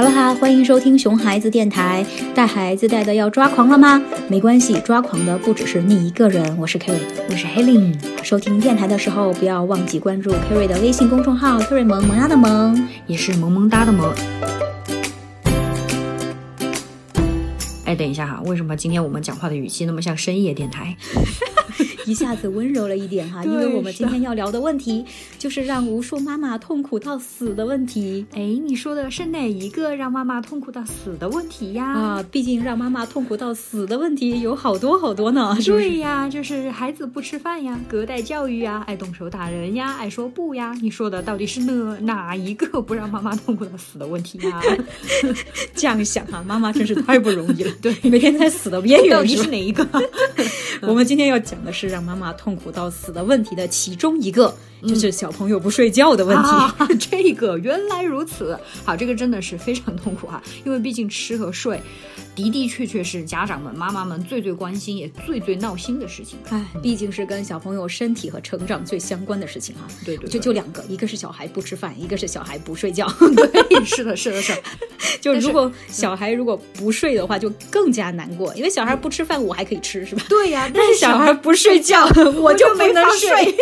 好了哈，欢迎收听熊孩子电台。带孩子带的要抓狂了吗？没关系，抓狂的不只是你一个人。我是 Kerry，我是 Helen。收听电台的时候，不要忘记关注 Kerry 的微信公众号 “Kerry 萌萌哒的萌”，也是萌萌哒的萌。哎，等一下哈，为什么今天我们讲话的语气那么像深夜电台？一下子温柔了一点哈，因为我们今天要聊的问题就是让无数妈妈痛苦到死的问题。哎，你说的是哪一个让妈妈痛苦到死的问题呀？啊，毕竟让妈妈痛苦到死的问题有好多好多呢。对呀，就是孩子不吃饭呀，隔代教育呀，爱动手打人呀，爱说不呀。你说的到底是哪哪一个不让妈妈痛苦到死的问题呀？这样想啊，妈妈真是太不容易了。对，每天在死的边缘。到底是哪一个？我们今天要讲的是让妈妈痛苦到死的问题的其中一个。就是小朋友不睡觉的问题，这个原来如此。好，这个真的是非常痛苦哈，因为毕竟吃和睡的的确确是家长们、妈妈们最最关心也最最闹心的事情。哎，毕竟是跟小朋友身体和成长最相关的事情哈。对对，就就两个，一个是小孩不吃饭，一个是小孩不睡觉。对，是的，是的，是。就如果小孩如果不睡的话，就更加难过，因为小孩不吃饭，我还可以吃，是吧？对呀，但是小孩不睡觉，我就没能睡。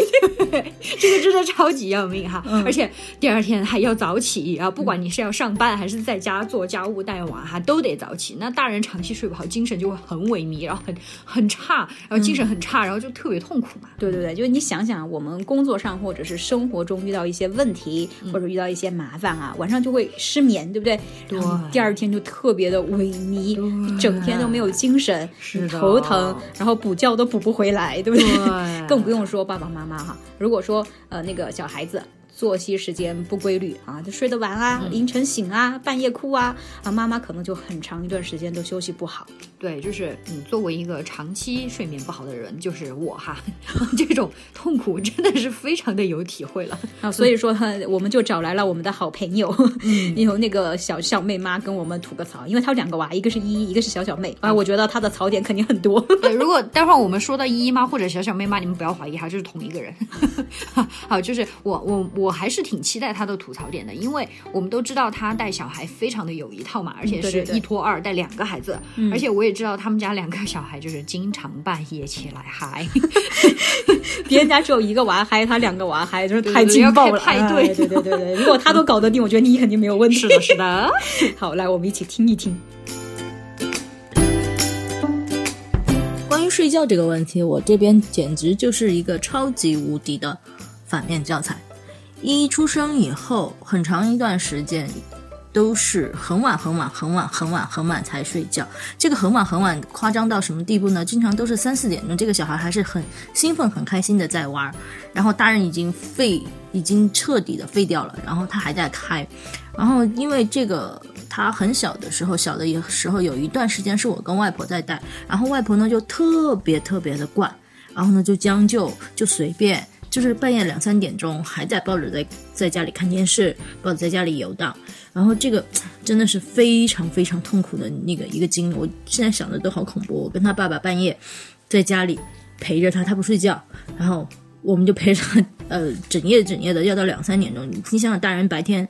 这个真的超级要命哈，而且第二天还要早起啊！不管你是要上班还是在家做家务带娃哈，都得早起。那大人长期睡不好，精神就会很萎靡，然后很很差，然后精神很差，然后就特别痛苦嘛。对对对，就是你想想，我们工作上或者是生活中遇到一些问题，或者遇到一些麻烦啊，晚上就会失眠，对不对？对。第二天就特别的萎靡，整天都没有精神，是头疼，然后补觉都补不回来，对不对？更不用说爸爸妈妈哈。如果说呃那个小孩子。作息时间不规律啊，就睡得晚啊，凌晨醒啊，半夜哭啊，啊，妈妈可能就很长一段时间都休息不好。对，就是你作为一个长期睡眠不好的人，就是我哈，这种痛苦真的是非常的有体会了啊。所以说，我们就找来了我们的好朋友，有那个小小妹妈跟我们吐个槽，因为她有两个娃，一个是依依，一个是小小妹啊。我觉得她的槽点肯定很多。对，如果待会儿我们说到依依妈或者小小妹妈，你们不要怀疑哈，就是同一个人。好，就是我我我。我还是挺期待他的吐槽点的，因为我们都知道他带小孩非常的有一套嘛，而且是一拖二带两个孩子，而且我也知道他们家两个小孩就是经常半夜起来嗨，别人家只有一个娃嗨，他两个娃嗨，就是太劲爆了。派对，对对对对，如果他都搞得定，我觉得你肯定没有问题。是的，是的。好，来我们一起听一听。关于睡觉这个问题，我这边简直就是一个超级无敌的反面教材。一出生以后，很长一段时间都是很晚、很晚、很晚、很晚、很晚才睡觉。这个很晚、很晚夸张到什么地步呢？经常都是三四点钟，这个小孩还是很兴奋、很开心的在玩，然后大人已经废、已经彻底的废掉了，然后他还在开。然后因为这个，他很小的时候，小的时候有一段时间是我跟外婆在带，然后外婆呢就特别特别的惯，然后呢就将就，就随便。就是半夜两三点钟还在抱着在在家里看电视，抱着在家里游荡，然后这个真的是非常非常痛苦的那个一个经历。我现在想的都好恐怖。我跟他爸爸半夜在家里陪着他，他不睡觉，然后我们就陪着他，呃，整夜整夜的要到两三点钟。你想想，大人白天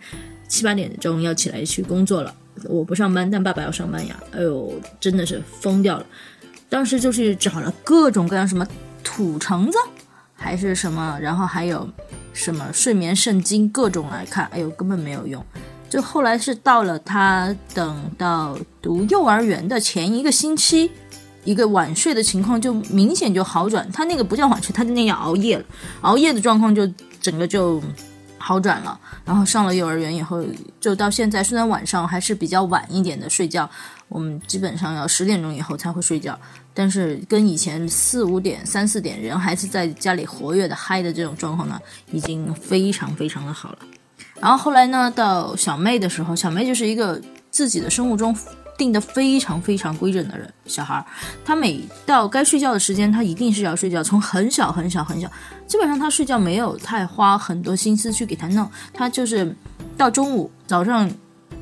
七八点钟要起来去工作了，我不上班，但爸爸要上班呀。哎呦，真的是疯掉了。当时就是找了各种各样什么土橙子。还是什么，然后还有什么睡眠圣经，各种来看，哎呦，根本没有用。就后来是到了他等到读幼儿园的前一个星期，一个晚睡的情况就明显就好转。他那个不叫晚睡，他就那样熬夜了，熬夜的状况就整个就好转了。然后上了幼儿园以后，就到现在，虽然晚上还是比较晚一点的睡觉，我们基本上要十点钟以后才会睡觉。但是跟以前四五点、三四点人还是在家里活跃的嗨的这种状况呢，已经非常非常的好了。然后后来呢，到小妹的时候，小妹就是一个自己的生物钟定的非常非常规整的人，小孩儿，他每到该睡觉的时间，他一定是要睡觉。从很小很小很小，基本上他睡觉没有太花很多心思去给他弄，他就是到中午早上。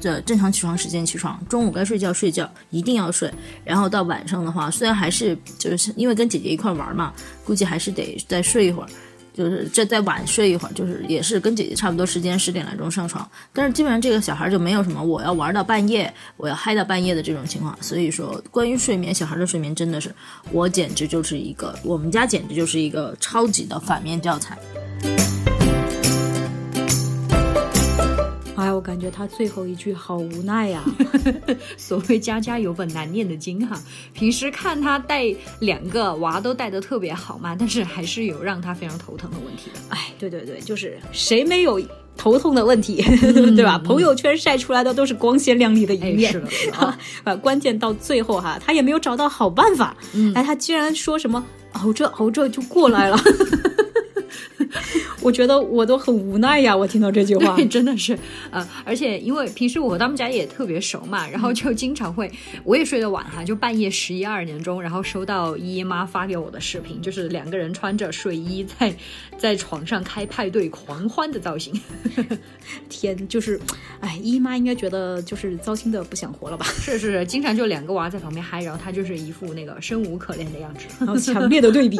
这正常起床时间起床，中午该睡觉睡觉，一定要睡。然后到晚上的话，虽然还是就是因为跟姐姐一块玩嘛，估计还是得再睡一会儿。就是这再晚睡一会儿，就是也是跟姐姐差不多时间，十点来钟上床。但是基本上这个小孩就没有什么我要玩到半夜，我要嗨到半夜的这种情况。所以说，关于睡眠，小孩的睡眠真的是我简直就是一个，我们家简直就是一个超级的反面教材。感觉他最后一句好无奈呀。所谓家家有本难念的经哈，平时看他带两个娃都带的特别好嘛，但是还是有让他非常头疼的问题的。哎，对对对，就是谁没有头痛的问题，对吧？朋友圈晒出来的都是光鲜亮丽的一面，是的，是的。啊，关键到最后哈，他也没有找到好办法。嗯哎，他居然说什么熬着熬着就过来了。我觉得我都很无奈呀，我听到这句话。真的是，呃，而且因为平时我和他们家也特别熟嘛，然后就经常会，我也睡得晚哈，就半夜十一二点钟，然后收到姨妈发给我的视频，就是两个人穿着睡衣在 在床上开派对狂欢的造型，天，就是，哎，姨妈应该觉得就是糟心的不想活了吧？是是是，经常就两个娃在旁边嗨，然后她就是一副那个生无可恋的样子，然后强烈的对比，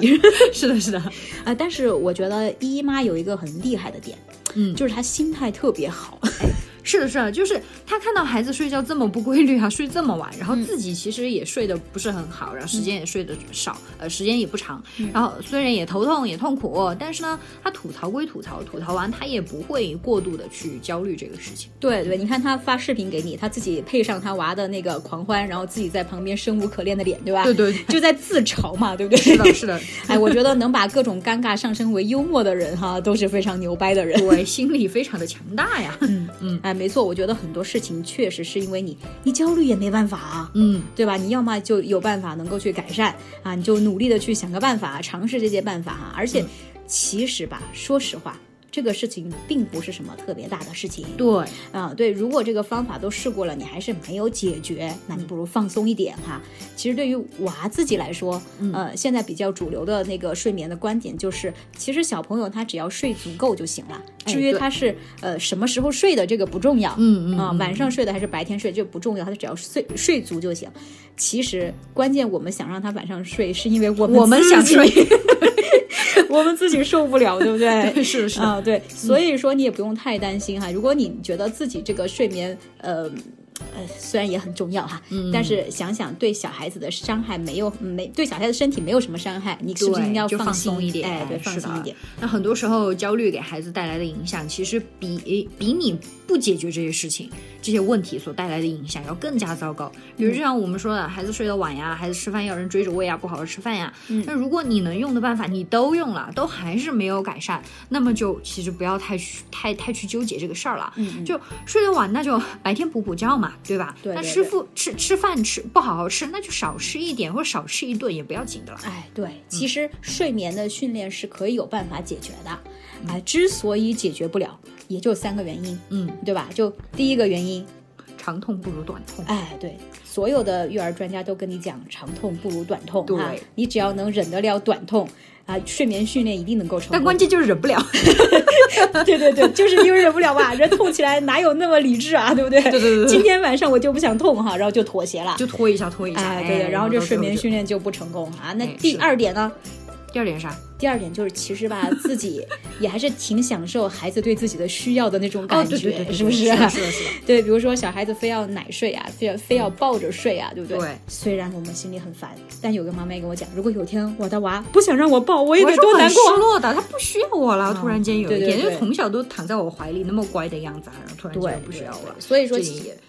是的，是的，啊，但是我觉得姨妈有一个很厉害的点，嗯，就是他心态特别好。是的，是的，就是他看到孩子睡觉这么不规律啊，睡这么晚，然后自己其实也睡得不是很好，然后时间也睡得少，呃，时间也不长，然后虽然也头痛也痛苦，但是呢，他吐槽归吐槽，吐槽完他也不会过度的去焦虑这个事情。对对，你看他发视频给你，他自己配上他娃的那个狂欢，然后自己在旁边生无可恋的脸，对吧？对对，就在自嘲嘛，对不对？是的，是的。哎，我觉得能把各种尴尬上升为幽默的人哈，都是非常牛掰的人，对，心理非常的强大呀。嗯嗯，哎，没错，我觉得很。多事情确实是因为你，你焦虑也没办法啊，嗯，对吧？你要么就有办法能够去改善啊，你就努力的去想个办法，尝试这些办法哈。而且，其实吧，说实话。这个事情并不是什么特别大的事情，对，啊，对，如果这个方法都试过了，你还是没有解决，那你不如放松一点哈。其实对于娃自己来说，呃，现在比较主流的那个睡眠的观点就是，其实小朋友他只要睡足够就行了，至于他是呃什么时候睡的这个不重要，嗯嗯啊，晚上睡的还是白天睡这不重要，他只要睡睡足就行。其实关键我们想让他晚上睡，是因为我们我们想睡。我们自己受不了，对不对？是是啊，对，所以说你也不用太担心哈。如果你觉得自己这个睡眠，呃。呃，虽然也很重要哈，但是想想对小孩子的伤害没有没对小孩子身体没有什么伤害，你是不是应该放松一点？哎，对，放松一点。那很多时候焦虑给孩子带来的影响，其实比比你不解决这些事情、这些问题所带来的影响要更加糟糕。比如就像我们说的，孩子睡得晚呀，孩子吃饭要人追着喂呀，不好好吃饭呀。那如果你能用的办法你都用了，都还是没有改善，那么就其实不要太去太太去纠结这个事儿了。嗯，就睡得晚，那就白天补补觉嘛，对吧？对。那师傅吃吃饭吃不好好吃，那就少吃一点或者少吃一顿也不要紧的了。哎，对，其实睡眠的训练是可以有办法解决的。哎，之所以解决不了，也就三个原因，嗯，对吧？就第一个原因，长痛不如短痛。哎，对，所有的育儿专家都跟你讲，长痛不如短痛。对，你只要能忍得了短痛。啊，睡眠训练一定能够成功，但关键就是忍不了。对对对，就是因为忍不了吧？人痛起来哪有那么理智啊？对不对？对对对。今天晚上我就不想痛哈，然后就妥协了，就拖一下，拖一下。哎，对对，然后这睡眠训练就不成功啊。那第二点呢？第二点啥？第二点就是，其实吧，自己 也还是挺享受孩子对自己的需要的那种感觉，是不是？是的，是的。对，比如说小孩子非要奶睡啊，非要非要抱着睡啊，对不对？对。虽然我们心里很烦，但有个妈妈跟我讲，如果有天我的娃不想让我抱，我也得多难过。失落的，他不需要我了。突然间有一天，就从小都躺在我怀里那么乖的样子，然后突然间不需要我了。所以说，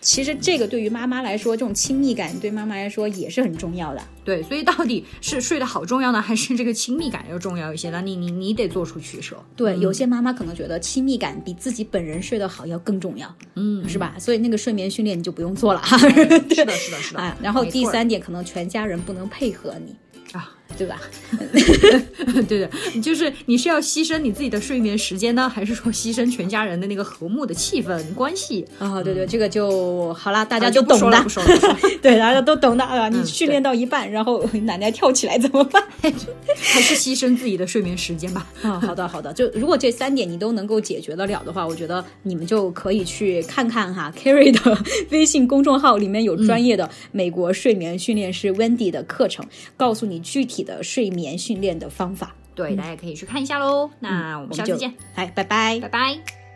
其实这个对于妈妈来说，这种亲密感对妈妈来说也是很重要的。对，所以到底是睡得好重要呢，还是这个亲密感要重要一些那？你你。你得做出取舍。对，有些妈妈可能觉得亲密感比自己本人睡得好要更重要，嗯，是吧？所以那个睡眠训练你就不用做了哈。是的，是的，是的。哎，然后第三点，可能全家人不能配合你啊。对吧？对的，就是你是要牺牲你自己的睡眠时间呢，还是说牺牲全家人的那个和睦的气氛关系啊？对对，这个就好了，大家就懂的。不说了，对，大家都懂的啊。你训练到一半，然后奶奶跳起来怎么办？还是牺牲自己的睡眠时间吧。啊，好的好的。就如果这三点你都能够解决得了的话，我觉得你们就可以去看看哈，Carrie 的微信公众号里面有专业的美国睡眠训练师 Wendy 的课程，告诉你具体。的睡眠训练的方法，对，大家可以去看一下喽。那我们下次见，来，拜拜，拜拜。